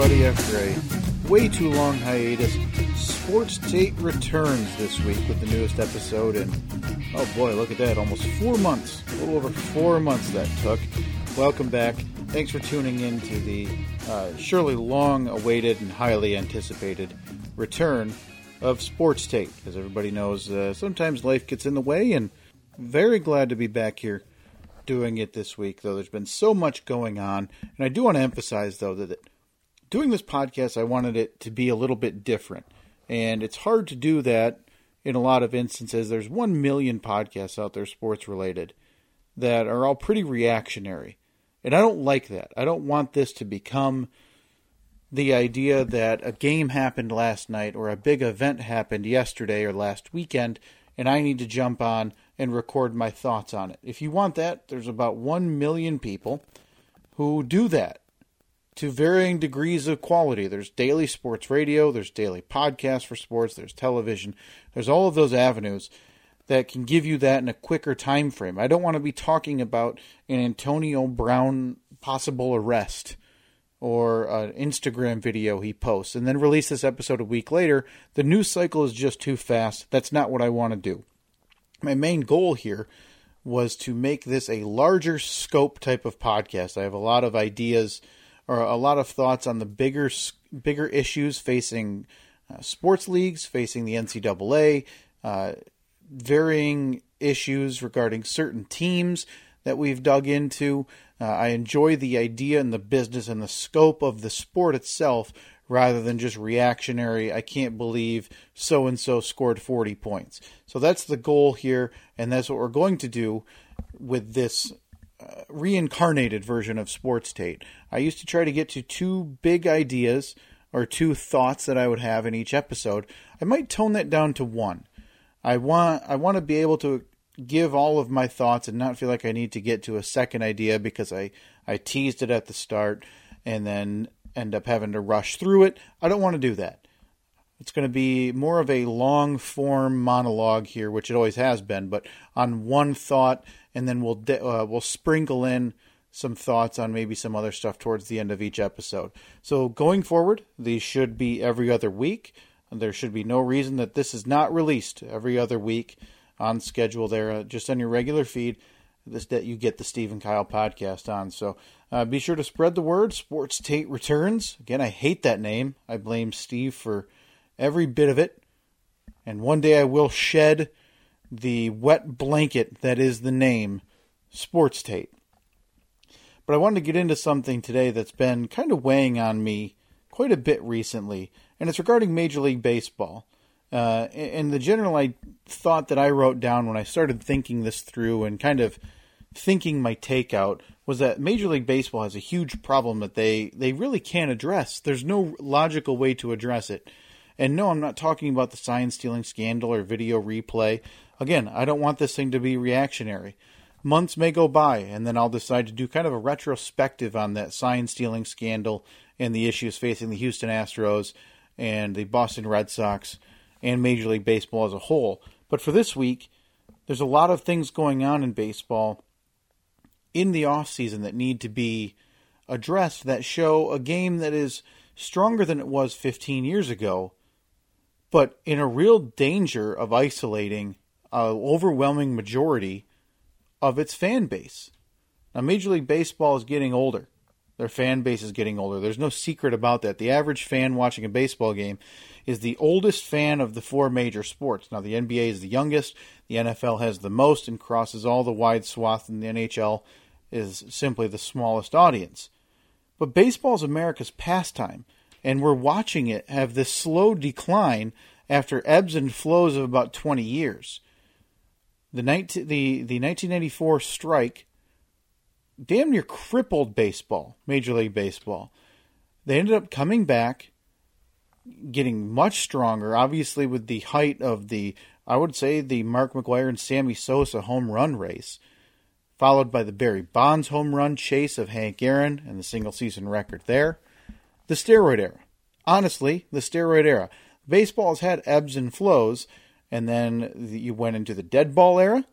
Everybody, after a way too long hiatus. Sports Tate returns this week with the newest episode, and oh boy, look at that! Almost four months, a little over four months that took. Welcome back. Thanks for tuning in to the uh, surely long awaited and highly anticipated return of Sports Tate. As everybody knows, uh, sometimes life gets in the way, and very glad to be back here doing it this week, though there's been so much going on. And I do want to emphasize, though, that doing this podcast, I wanted it to be a little bit different. And it's hard to do that in a lot of instances. There's 1 million podcasts out there, sports related, that are all pretty reactionary. And I don't like that. I don't want this to become the idea that a game happened last night or a big event happened yesterday or last weekend and I need to jump on and record my thoughts on it. If you want that, there's about 1 million people who do that to varying degrees of quality. There's daily sports radio, there's daily podcasts for sports, there's television, there's all of those avenues that can give you that in a quicker time frame. I don't want to be talking about an Antonio Brown possible arrest or an Instagram video he posts and then release this episode a week later. The news cycle is just too fast. That's not what I want to do. My main goal here was to make this a larger scope type of podcast. I have a lot of ideas or a lot of thoughts on the bigger bigger issues facing uh, sports leagues, facing the NCAA, uh, varying issues regarding certain teams that we've dug into. Uh, I enjoy the idea and the business and the scope of the sport itself rather than just reactionary, I can't believe so and so scored 40 points. So that's the goal here, and that's what we're going to do with this reincarnated version of Sports Tate. I used to try to get to two big ideas or two thoughts that I would have in each episode. I might tone that down to one. I want I want to be able to give all of my thoughts and not feel like I need to get to a second idea because I, I teased it at the start and then end up having to rush through it. I don't want to do that. It's going to be more of a long form monologue here, which it always has been, but on one thought, and then we'll de- uh, we'll sprinkle in some thoughts on maybe some other stuff towards the end of each episode. So going forward, these should be every other week. There should be no reason that this is not released every other week on schedule there, uh, just on your regular feed. This that you get the Steve and Kyle podcast on. So uh, be sure to spread the word. Sports Tate returns again. I hate that name. I blame Steve for every bit of it. And one day I will shed the wet blanket that is the name Sports Tate. But I wanted to get into something today that's been kind of weighing on me quite a bit recently, and it's regarding Major League Baseball. Uh, and the general I thought that I wrote down when I started thinking this through and kind of thinking my take out was that Major League Baseball has a huge problem that they, they really can't address. There's no logical way to address it. And no, I'm not talking about the sign stealing scandal or video replay. Again, I don't want this thing to be reactionary. Months may go by, and then I'll decide to do kind of a retrospective on that sign stealing scandal and the issues facing the Houston Astros and the Boston Red Sox and Major League Baseball as a whole. But for this week, there's a lot of things going on in baseball in the off season that need to be addressed that show a game that is stronger than it was 15 years ago, but in a real danger of isolating an overwhelming majority of its fan base. Now, Major League Baseball is getting older. Their fan base is getting older. There's no secret about that. The average fan watching a baseball game is the oldest fan of the four major sports. Now, the NBA is the youngest, the NFL has the most and crosses all the wide swath, and the NHL is simply the smallest audience. But baseball is America's pastime, and we're watching it have this slow decline after ebbs and flows of about 20 years. The, 19, the, the 1994 strike damn near crippled baseball, Major League Baseball. They ended up coming back, getting much stronger, obviously, with the height of the, I would say, the Mark McGwire and Sammy Sosa home run race, followed by the Barry Bonds home run chase of Hank Aaron and the single season record there. The steroid era. Honestly, the steroid era. Baseball has had ebbs and flows, and then you went into the dead ball era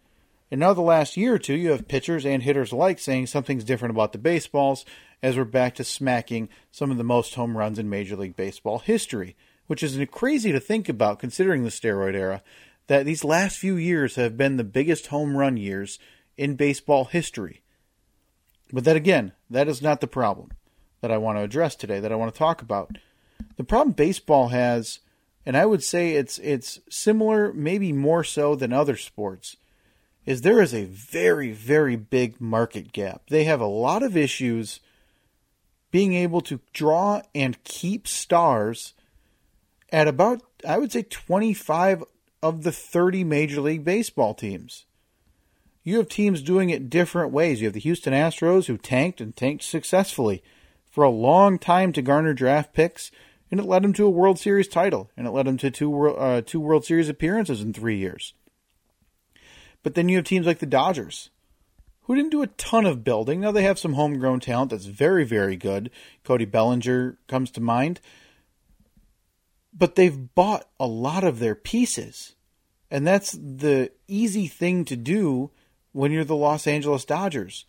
and now, the last year or two, you have pitchers and hitters alike saying something's different about the baseballs as we're back to smacking some of the most home runs in Major League Baseball history, which is crazy to think about considering the steroid era, that these last few years have been the biggest home run years in baseball history. But then again, that is not the problem that I want to address today, that I want to talk about. The problem baseball has, and I would say it's it's similar, maybe more so than other sports is there is a very, very big market gap. They have a lot of issues being able to draw and keep stars at about, I would say, 25 of the 30 Major League Baseball teams. You have teams doing it different ways. You have the Houston Astros who tanked and tanked successfully for a long time to garner draft picks, and it led them to a World Series title, and it led them to two, uh, two World Series appearances in three years. But then you have teams like the Dodgers, who didn't do a ton of building. Now they have some homegrown talent that's very, very good. Cody Bellinger comes to mind. But they've bought a lot of their pieces. And that's the easy thing to do when you're the Los Angeles Dodgers.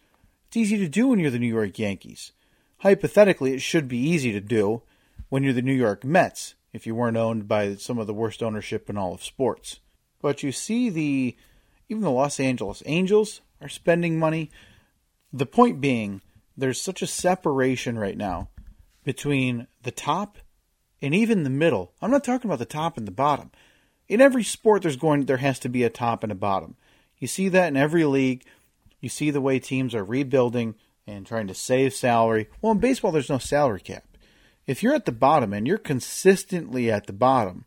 It's easy to do when you're the New York Yankees. Hypothetically, it should be easy to do when you're the New York Mets, if you weren't owned by some of the worst ownership in all of sports. But you see the even the Los Angeles Angels are spending money. The point being, there's such a separation right now between the top and even the middle. I'm not talking about the top and the bottom. In every sport there's going there has to be a top and a bottom. You see that in every league. You see the way teams are rebuilding and trying to save salary. Well, in baseball there's no salary cap. If you're at the bottom and you're consistently at the bottom,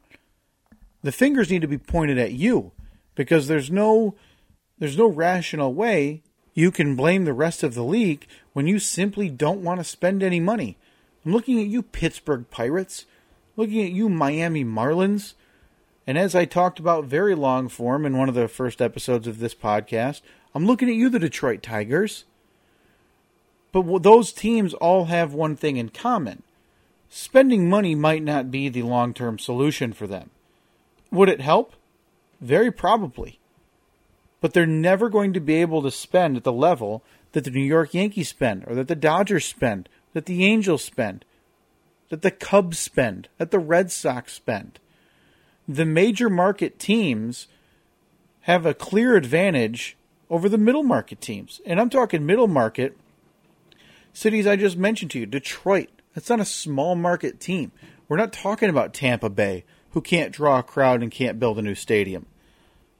the fingers need to be pointed at you because there's no there's no rational way you can blame the rest of the league when you simply don't want to spend any money. I'm looking at you Pittsburgh Pirates, looking at you Miami Marlins, and as I talked about very long form in one of the first episodes of this podcast, I'm looking at you the Detroit Tigers. But those teams all have one thing in common. Spending money might not be the long term solution for them. Would it help? Very probably. But they're never going to be able to spend at the level that the New York Yankees spend, or that the Dodgers spend, that the Angels spend, that the Cubs spend, that the Red Sox spend. The major market teams have a clear advantage over the middle market teams. And I'm talking middle market cities I just mentioned to you Detroit. That's not a small market team. We're not talking about Tampa Bay who can't draw a crowd and can't build a new stadium.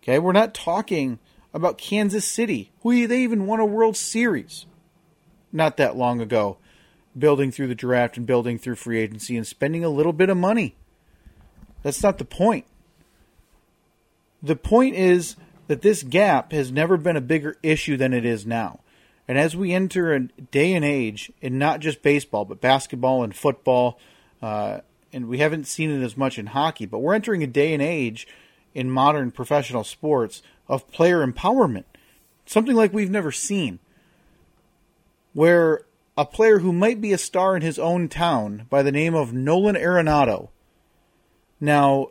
Okay, we're not talking about Kansas City, who they even won a World Series not that long ago, building through the draft and building through free agency and spending a little bit of money. That's not the point. The point is that this gap has never been a bigger issue than it is now. And as we enter a day and age in not just baseball, but basketball and football, uh, and we haven't seen it as much in hockey, but we're entering a day and age in modern professional sports of player empowerment. Something like we've never seen. Where a player who might be a star in his own town by the name of Nolan Arenado. Now,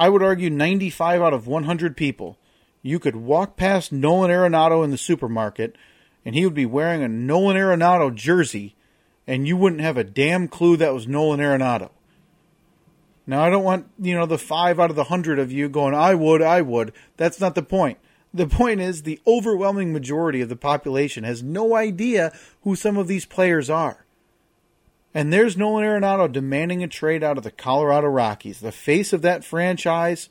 I would argue 95 out of 100 people, you could walk past Nolan Arenado in the supermarket and he would be wearing a Nolan Arenado jersey and you wouldn't have a damn clue that was Nolan Arenado. Now, I don't want, you know, the five out of the hundred of you going, I would, I would. That's not the point. The point is the overwhelming majority of the population has no idea who some of these players are. And there's Nolan Arenado demanding a trade out of the Colorado Rockies, the face of that franchise,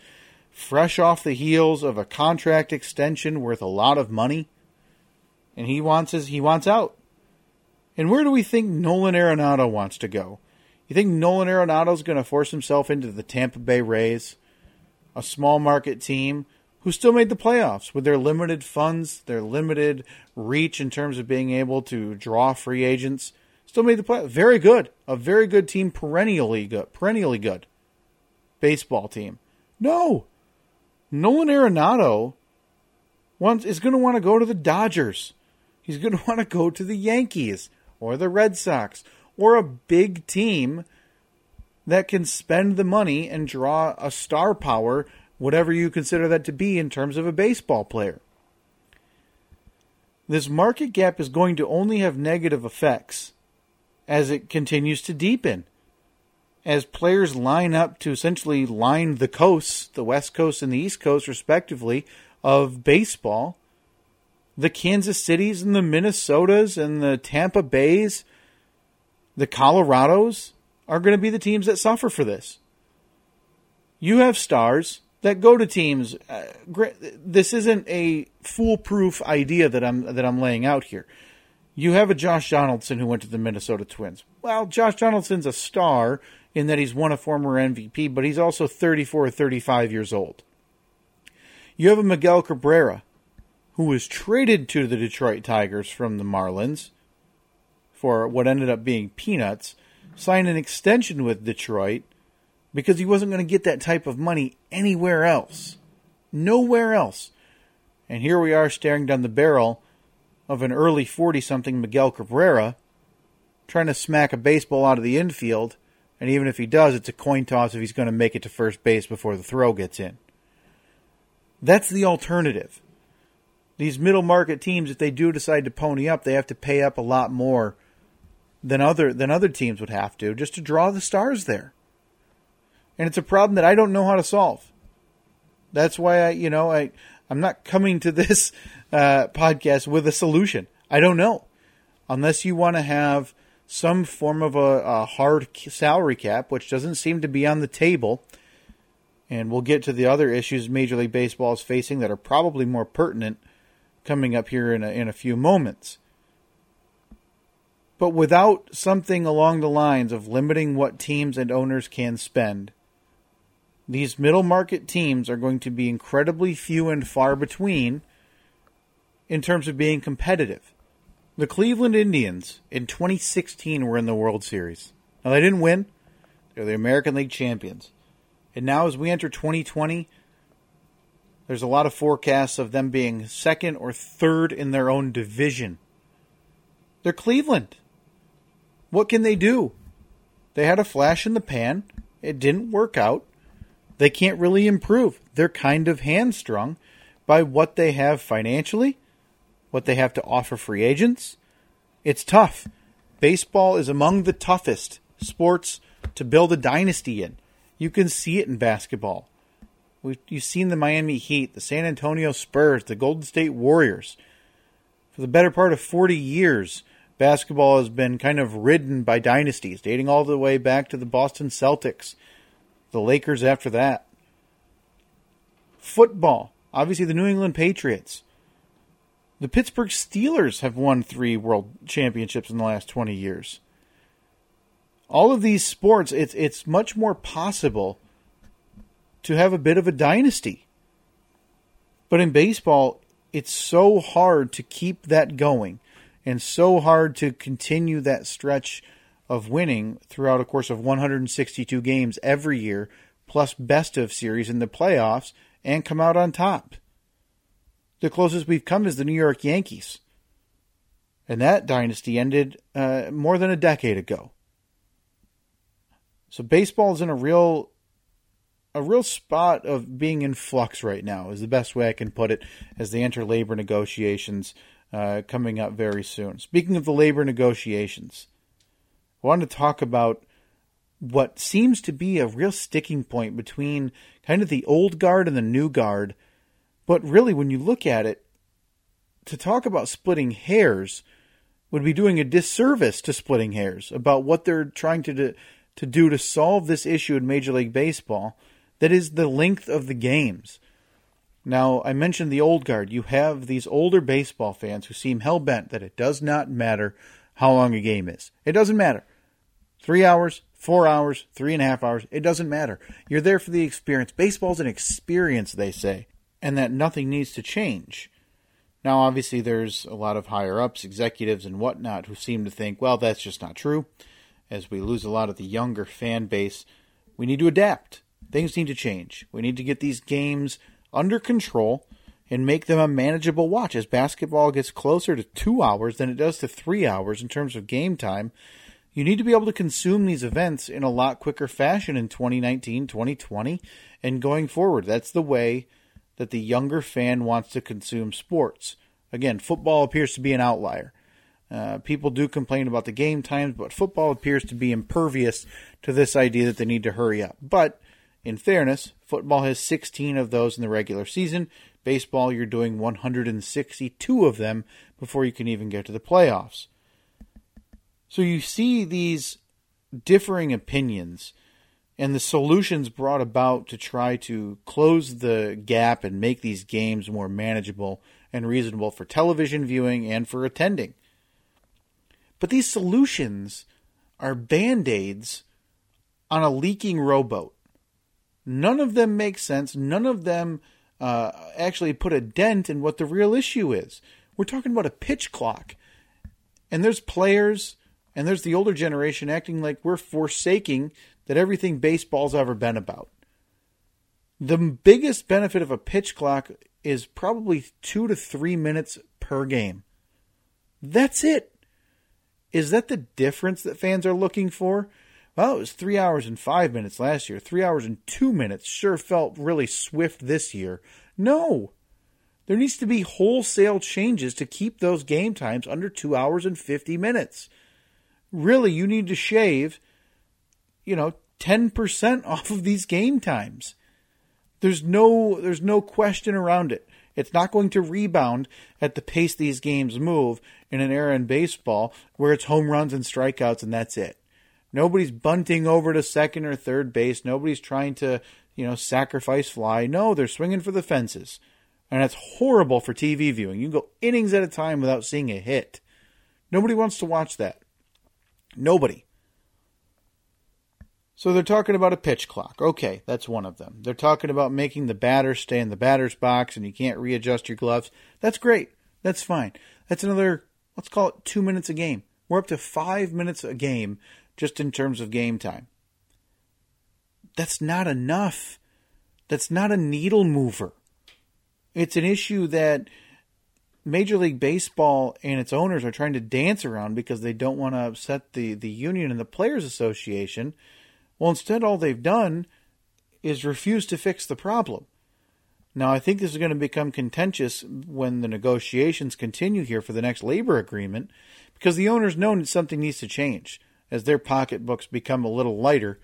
fresh off the heels of a contract extension worth a lot of money. And he wants his he wants out. And where do we think Nolan Arenado wants to go? You think Nolan Arenado's going to force himself into the Tampa Bay Rays, a small market team who still made the playoffs with their limited funds, their limited reach in terms of being able to draw free agents. Still made the play. Very good. A very good team, perennially good. Perennially good. Baseball team. No. Nolan Arenado wants, is going to want to go to the Dodgers. He's going to want to go to the Yankees or the Red Sox or a big team that can spend the money and draw a star power whatever you consider that to be in terms of a baseball player. This market gap is going to only have negative effects as it continues to deepen. As players line up to essentially line the coasts, the West Coast and the East Coast, respectively, of baseball, the Kansas Cities and the Minnesotas and the Tampa Bays, the Colorados are going to be the teams that suffer for this. You have stars that go to teams. Uh, this isn't a foolproof idea that I'm that I'm laying out here. You have a Josh Donaldson who went to the Minnesota Twins. Well, Josh Donaldson's a star in that he's won a former MVP, but he's also 34 or 35 years old. You have a Miguel Cabrera who was traded to the Detroit Tigers from the Marlins for what ended up being peanuts, signed an extension with Detroit because he wasn't going to get that type of money anywhere else. Nowhere else. And here we are staring down the barrel of an early 40 something Miguel Cabrera trying to smack a baseball out of the infield. And even if he does, it's a coin toss if he's going to make it to first base before the throw gets in. That's the alternative. These middle market teams, if they do decide to pony up, they have to pay up a lot more than other than other teams would have to just to draw the stars there and it's a problem that I don't know how to solve. That's why I, you know, I I'm not coming to this uh, podcast with a solution. I don't know, unless you want to have some form of a, a hard salary cap, which doesn't seem to be on the table. And we'll get to the other issues Major League Baseball is facing that are probably more pertinent coming up here in a, in a few moments. But without something along the lines of limiting what teams and owners can spend, these middle market teams are going to be incredibly few and far between in terms of being competitive. The Cleveland Indians in 2016 were in the World Series. Now, they didn't win, they're the American League champions. And now, as we enter 2020, there's a lot of forecasts of them being second or third in their own division. They're Cleveland. What can they do? They had a flash in the pan. It didn't work out they can't really improve. They're kind of hamstrung by what they have financially, what they have to offer free agents. It's tough. Baseball is among the toughest sports to build a dynasty in. You can see it in basketball. You've seen the Miami Heat, the San Antonio Spurs, the Golden State Warriors. For the better part of 40 years, basketball has been kind of ridden by dynasties, dating all the way back to the Boston Celtics the Lakers after that. Football, obviously the New England Patriots. The Pittsburgh Steelers have won three world championships in the last 20 years. All of these sports, it's, it's much more possible to have a bit of a dynasty. But in baseball, it's so hard to keep that going and so hard to continue that stretch of winning throughout a course of 162 games every year, plus best of series in the playoffs, and come out on top. The closest we've come is the New York Yankees. And that dynasty ended uh, more than a decade ago. So baseball is in a real a real spot of being in flux right now is the best way I can put it as they enter labor negotiations uh, coming up very soon. Speaking of the labor negotiations, I wanted to talk about what seems to be a real sticking point between kind of the old guard and the new guard. But really, when you look at it, to talk about splitting hairs would be doing a disservice to splitting hairs about what they're trying to do, to do to solve this issue in Major League Baseball that is the length of the games. Now, I mentioned the old guard. You have these older baseball fans who seem hell bent that it does not matter how long a game is. It doesn't matter. Three hours, four hours, three and a half hours, it doesn't matter. You're there for the experience. Baseball's an experience, they say, and that nothing needs to change. Now, obviously, there's a lot of higher ups, executives, and whatnot who seem to think, well, that's just not true. As we lose a lot of the younger fan base, we need to adapt. Things need to change. We need to get these games under control and make them a manageable watch. As basketball gets closer to two hours than it does to three hours in terms of game time, you need to be able to consume these events in a lot quicker fashion in 2019, 2020, and going forward. That's the way that the younger fan wants to consume sports. Again, football appears to be an outlier. Uh, people do complain about the game times, but football appears to be impervious to this idea that they need to hurry up. But in fairness, football has 16 of those in the regular season. Baseball, you're doing 162 of them before you can even get to the playoffs. So you see these differing opinions and the solutions brought about to try to close the gap and make these games more manageable and reasonable for television viewing and for attending. But these solutions are band aids on a leaking rowboat. None of them make sense. None of them uh, actually put a dent in what the real issue is. We're talking about a pitch clock. And there's players and there's the older generation acting like we're forsaking that everything baseball's ever been about. The biggest benefit of a pitch clock is probably two to three minutes per game. That's it. Is that the difference that fans are looking for? Well, it was three hours and five minutes last year. Three hours and two minutes sure felt really swift this year. No. There needs to be wholesale changes to keep those game times under two hours and 50 minutes. Really, you need to shave, you know, 10% off of these game times. There's no there's no question around it. It's not going to rebound at the pace these games move in an era in baseball where it's home runs and strikeouts and that's it. Nobody's bunting over to second or third base. Nobody's trying to, you know, sacrifice fly. No, they're swinging for the fences. And it's horrible for TV viewing. You can go innings at a time without seeing a hit. Nobody wants to watch that. Nobody. So they're talking about a pitch clock. Okay, that's one of them. They're talking about making the batter stay in the batter's box and you can't readjust your gloves. That's great. That's fine. That's another, let's call it two minutes a game. We're up to five minutes a game just in terms of game time. That's not enough. That's not a needle mover. It's an issue that Major League Baseball and its owners are trying to dance around because they don't want to upset the, the union and the Players Association. Well, instead, all they've done is refuse to fix the problem. Now, I think this is going to become contentious when the negotiations continue here for the next labor agreement because the owners know that something needs to change as their pocketbooks become a little lighter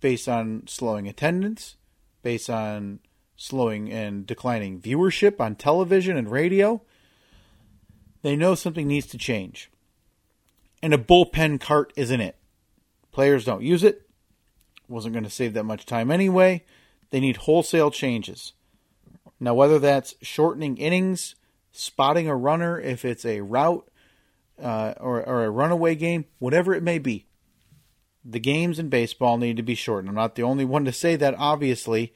based on slowing attendance, based on slowing and declining viewership on television and radio. They know something needs to change. And a bullpen cart isn't it. Players don't use it. Wasn't going to save that much time anyway. They need wholesale changes. Now, whether that's shortening innings, spotting a runner if it's a route, uh, or, or a runaway game, whatever it may be. The games in baseball need to be shortened. I'm not the only one to say that, obviously.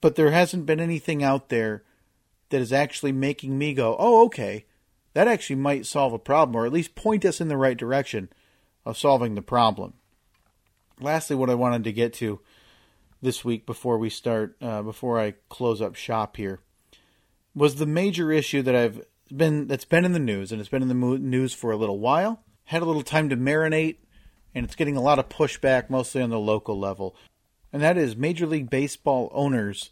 But there hasn't been anything out there that is actually making me go, oh, okay, that actually might solve a problem, or at least point us in the right direction of solving the problem. Lastly, what I wanted to get to this week before we start, uh, before I close up shop here, was the major issue that I've been that's been in the news and it's been in the news for a little while. Had a little time to marinate, and it's getting a lot of pushback, mostly on the local level. And that is Major League Baseball owners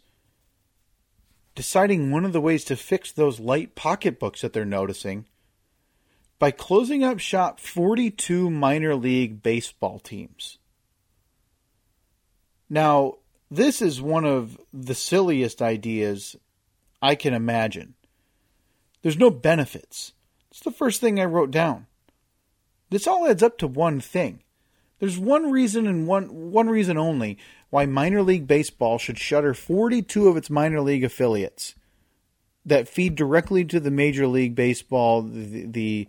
deciding one of the ways to fix those light pocketbooks that they're noticing by closing up shop 42 minor league baseball teams. Now, this is one of the silliest ideas I can imagine. There's no benefits. It's the first thing I wrote down. This all adds up to one thing. There's one reason and one one reason only why minor league baseball should shutter 42 of its minor league affiliates that feed directly to the major league baseball the the,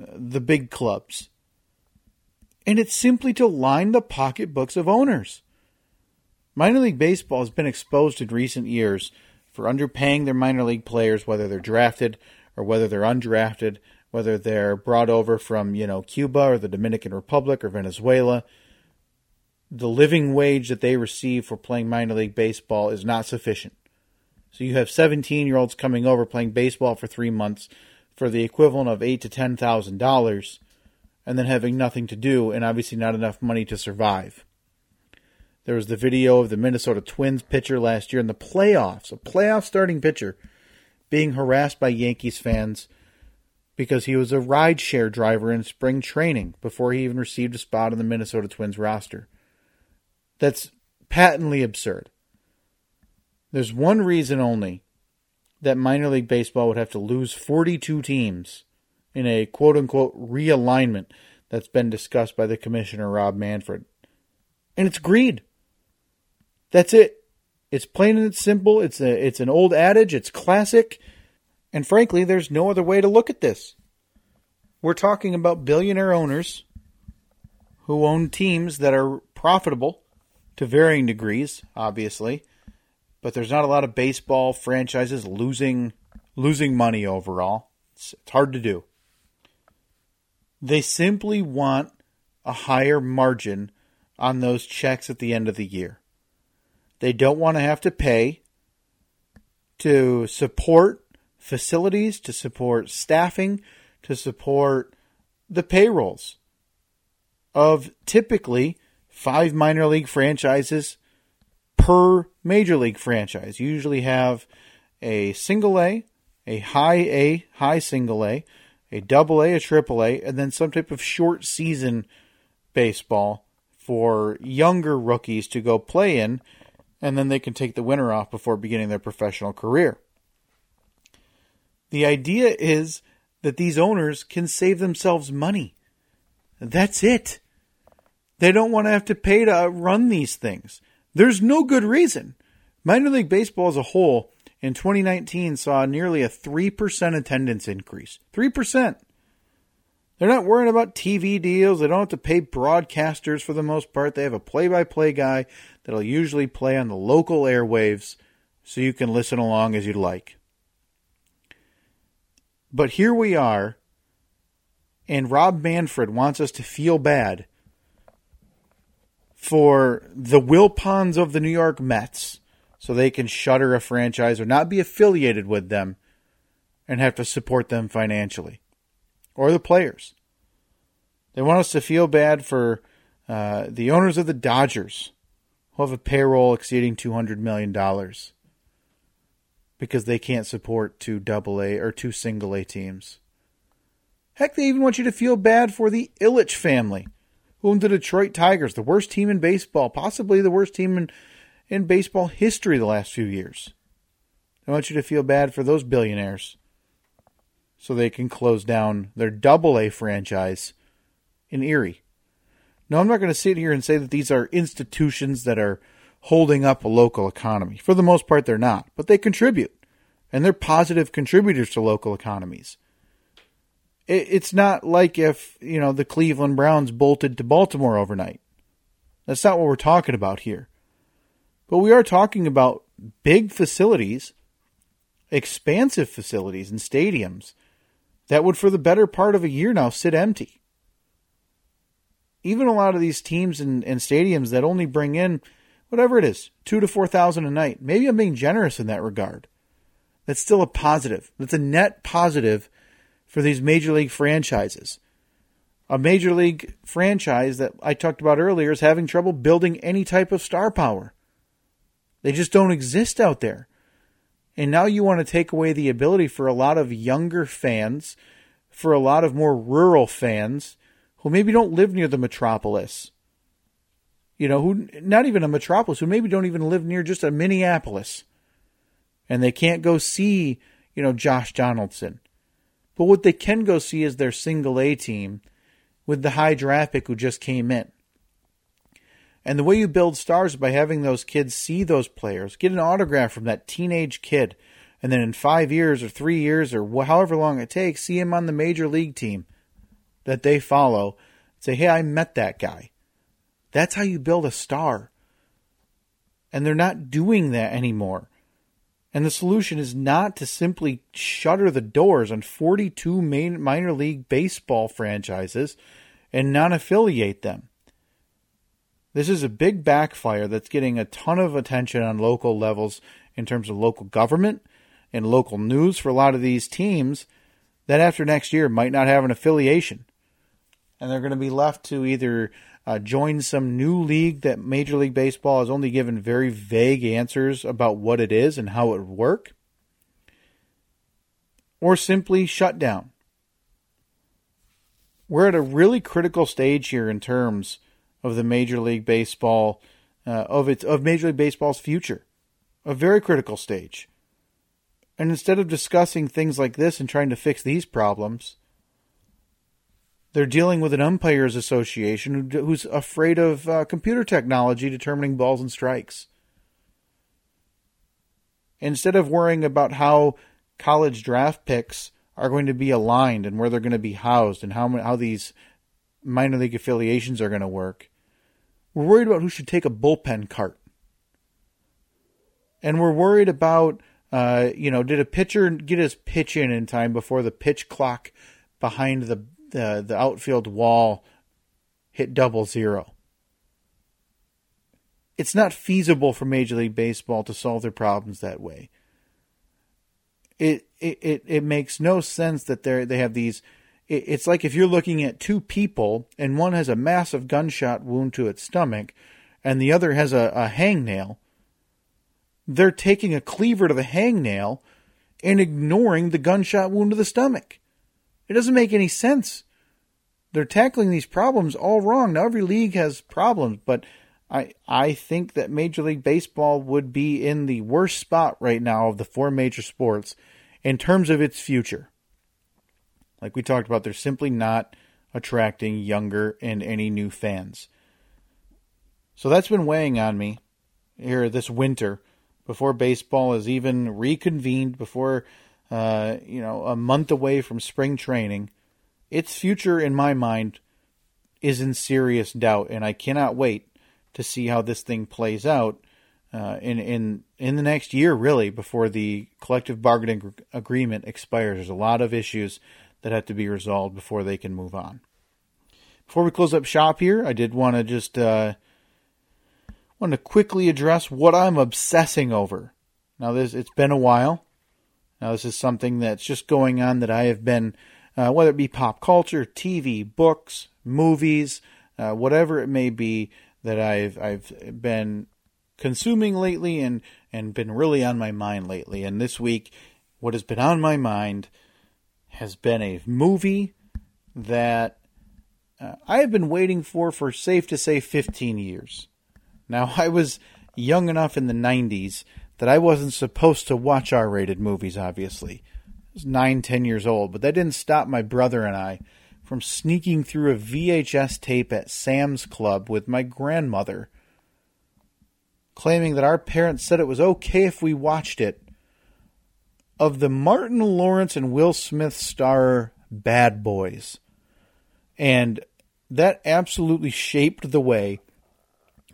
uh, the big clubs. And it's simply to line the pocketbooks of owners. Minor league baseball has been exposed in recent years for underpaying their minor league players whether they're drafted or whether they're undrafted whether they're brought over from, you know, Cuba or the Dominican Republic or Venezuela. The living wage that they receive for playing minor league baseball is not sufficient. So you have 17 year olds coming over playing baseball for three months for the equivalent of eight to ten thousand dollars, and then having nothing to do and obviously not enough money to survive. There was the video of the Minnesota Twins pitcher last year in the playoffs, a playoff starting pitcher, being harassed by Yankees fans because he was a rideshare driver in spring training before he even received a spot on the Minnesota Twins roster. That's patently absurd. There's one reason only that minor league baseball would have to lose 42 teams in a quote unquote realignment that's been discussed by the commissioner Rob Manfred. And it's greed. That's it. It's plain and it's simple. It's a it's an old adage, it's classic. And frankly, there's no other way to look at this. We're talking about billionaire owners who own teams that are profitable to varying degrees, obviously, but there's not a lot of baseball franchises losing losing money overall. It's, it's hard to do. They simply want a higher margin on those checks at the end of the year. They don't want to have to pay to support facilities, to support staffing, to support the payrolls of typically five minor league franchises per major league franchise. You usually have a single A, a high A, high single A, a double A, a triple A, and then some type of short season baseball for younger rookies to go play in, and then they can take the winter off before beginning their professional career. The idea is that these owners can save themselves money. That's it. They don't want to have to pay to run these things. There's no good reason. Minor League Baseball as a whole in 2019 saw nearly a 3% attendance increase. 3%. They're not worrying about TV deals. They don't have to pay broadcasters for the most part. They have a play by play guy that'll usually play on the local airwaves so you can listen along as you'd like. But here we are, and Rob Manfred wants us to feel bad for the Wilpons of the New York Mets so they can shutter a franchise or not be affiliated with them and have to support them financially. Or the players. They want us to feel bad for uh, the owners of the Dodgers who have a payroll exceeding $200 million because they can't support two double A or two single A teams. Heck, they even want you to feel bad for the Ilitch family, who owned the Detroit Tigers, the worst team in baseball, possibly the worst team in, in baseball history the last few years. They want you to feel bad for those billionaires so they can close down their double A franchise in Erie. No, I'm not going to sit here and say that these are institutions that are holding up a local economy. For the most part, they're not, but they contribute, and they're positive contributors to local economies. It's not like if, you know, the Cleveland Browns bolted to Baltimore overnight. That's not what we're talking about here. But we are talking about big facilities, expansive facilities and stadiums that would, for the better part of a year now, sit empty. Even a lot of these teams and, and stadiums that only bring in whatever it is, two to four thousand a night. Maybe I'm being generous in that regard. That's still a positive. That's a net positive for these major league franchises. A major league franchise that I talked about earlier is having trouble building any type of star power. They just don't exist out there. And now you want to take away the ability for a lot of younger fans, for a lot of more rural fans who maybe don't live near the metropolis. You know, who not even a metropolis, who maybe don't even live near just a Minneapolis. And they can't go see, you know, Josh Donaldson. But what they can go see is their single A team with the high draft pick who just came in. And the way you build stars is by having those kids see those players, get an autograph from that teenage kid, and then in five years or three years or however long it takes, see him on the major league team that they follow. Say, hey, I met that guy. That's how you build a star. And they're not doing that anymore. And the solution is not to simply shutter the doors on 42 main minor league baseball franchises and non affiliate them. This is a big backfire that's getting a ton of attention on local levels in terms of local government and local news for a lot of these teams that after next year might not have an affiliation. And they're going to be left to either uh, join some new league that Major League Baseball has only given very vague answers about what it is and how it would work, or simply shut down. We're at a really critical stage here in terms of the Major League Baseball uh, of its of Major League Baseball's future, a very critical stage. And instead of discussing things like this and trying to fix these problems, they're dealing with an umpires association who's afraid of uh, computer technology determining balls and strikes. Instead of worrying about how college draft picks are going to be aligned and where they're going to be housed and how how these minor league affiliations are going to work, we're worried about who should take a bullpen cart. And we're worried about, uh, you know, did a pitcher get his pitch in in time before the pitch clock behind the, the, the outfield wall hit double zero? It's not feasible for Major League Baseball to solve their problems that way. It it, it, it makes no sense that they they have these it's like if you're looking at two people and one has a massive gunshot wound to its stomach and the other has a, a hangnail, they're taking a cleaver to the hangnail and ignoring the gunshot wound to the stomach. It doesn't make any sense. They're tackling these problems all wrong. Now every league has problems, but I I think that Major League Baseball would be in the worst spot right now of the four major sports in terms of its future. Like we talked about, they're simply not attracting younger and any new fans. So that's been weighing on me here this winter before baseball is even reconvened, before, uh, you know, a month away from spring training. Its future, in my mind, is in serious doubt, and I cannot wait to see how this thing plays out uh, in in in the next year, really, before the collective bargaining agreement expires. There's a lot of issues that have to be resolved before they can move on. Before we close up shop here, I did want to just uh, want to quickly address what I'm obsessing over. Now, this it's been a while. Now, this is something that's just going on that I have been, uh, whether it be pop culture, TV, books, movies, uh, whatever it may be, that I've I've been consuming lately and and been really on my mind lately. And this week, what has been on my mind has been a movie that uh, I have been waiting for for safe to say 15 years. Now, I was young enough in the 90s that I wasn't supposed to watch R rated movies, obviously. Was 9, 10 years old, but that didn't stop my brother and I from sneaking through a VHS tape at Sam's Club with my grandmother, claiming that our parents said it was okay if we watched it of the Martin Lawrence and Will Smith star Bad Boys. And that absolutely shaped the way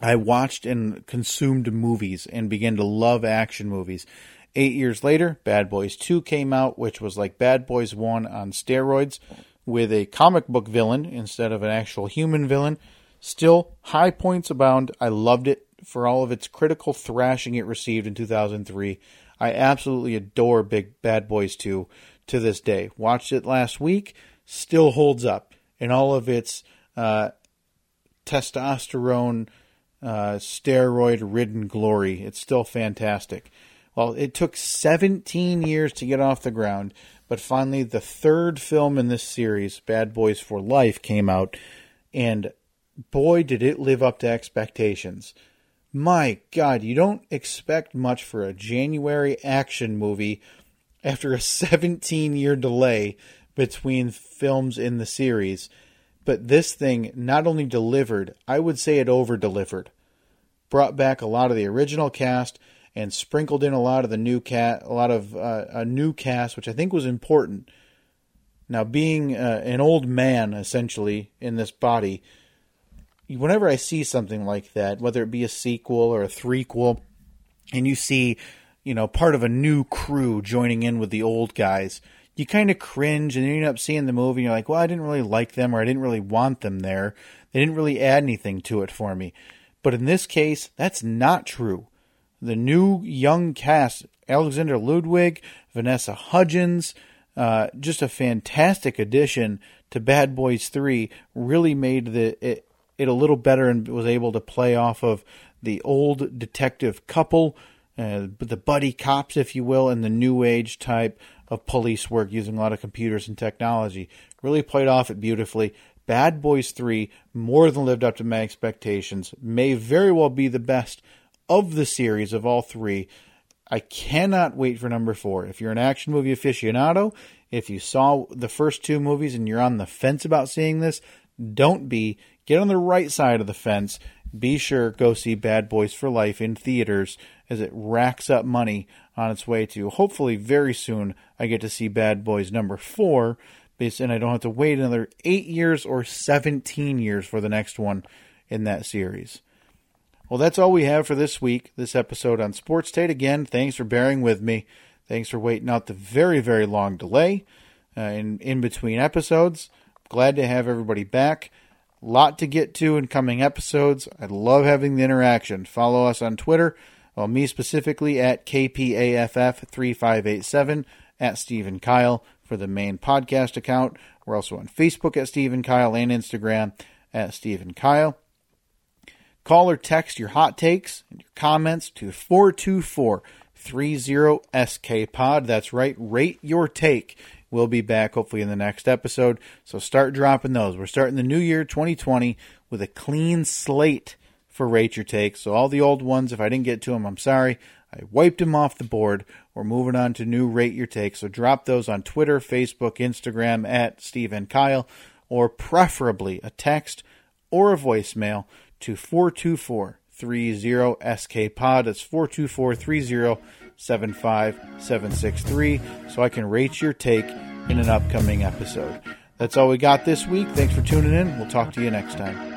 I watched and consumed movies and began to love action movies. Eight years later, Bad Boys 2 came out, which was like Bad Boys 1 on steroids with a comic book villain instead of an actual human villain. Still, high points abound. I loved it for all of its critical thrashing it received in 2003. I absolutely adore Big Bad Boys 2 to this day. Watched it last week, still holds up in all of its uh, testosterone, uh, steroid ridden glory. It's still fantastic. Well, it took 17 years to get off the ground, but finally, the third film in this series, Bad Boys for Life, came out, and boy, did it live up to expectations. My God, you don't expect much for a January action movie after a 17 year delay between films in the series. But this thing not only delivered, I would say it over delivered. Brought back a lot of the original cast and sprinkled in a lot of the new cat, a lot of uh, a new cast, which I think was important. Now, being uh, an old man essentially in this body, whenever I see something like that, whether it be a sequel or a threequel, and you see, you know, part of a new crew joining in with the old guys, you kind of cringe and you end up seeing the movie and you're like, well, I didn't really like them or I didn't really want them there. They didn't really add anything to it for me. But in this case, that's not true the new young cast Alexander Ludwig, Vanessa Hudgens, uh, just a fantastic addition to Bad Boys 3. Really made the it, it, a little better and was able to play off of the old detective couple, uh, the buddy cops, if you will, and the new age type of police work using a lot of computers and technology. Really played off it beautifully. Bad Boys 3 more than lived up to my expectations. May very well be the best of the series of all three. I cannot wait for number four. If you're an action movie aficionado, if you saw the first two movies and you're on the fence about seeing this, don't be. Get on the right side of the fence. Be sure go see Bad Boys for Life in theaters as it racks up money on its way to hopefully very soon I get to see Bad Boys number four, and I don't have to wait another eight years or 17 years for the next one in that series. Well, that's all we have for this week, this episode on Sports Tate. Again, thanks for bearing with me. Thanks for waiting out the very, very long delay uh, in, in between episodes. Glad to have everybody back. Lot to get to in coming episodes. I love having the interaction. Follow us on Twitter, well, me specifically at KPAFF3587, at Steve and Kyle for the main podcast account. We're also on Facebook at Steve and Kyle and Instagram at Steve and Kyle. Call or text your hot takes and your comments to 424 30SK Pod. That's right, rate your take. We'll be back hopefully in the next episode. So start dropping those. We're starting the new year 2020 with a clean slate for Rate Your Take. So all the old ones, if I didn't get to them, I'm sorry. I wiped them off the board. We're moving on to new Rate Your Take. So drop those on Twitter, Facebook, Instagram at Steve and Kyle, or preferably a text or a voicemail to 424 30 SK Pod. That's 424 30 75763 so I can rate your take in an upcoming episode. That's all we got this week. Thanks for tuning in. We'll talk to you next time.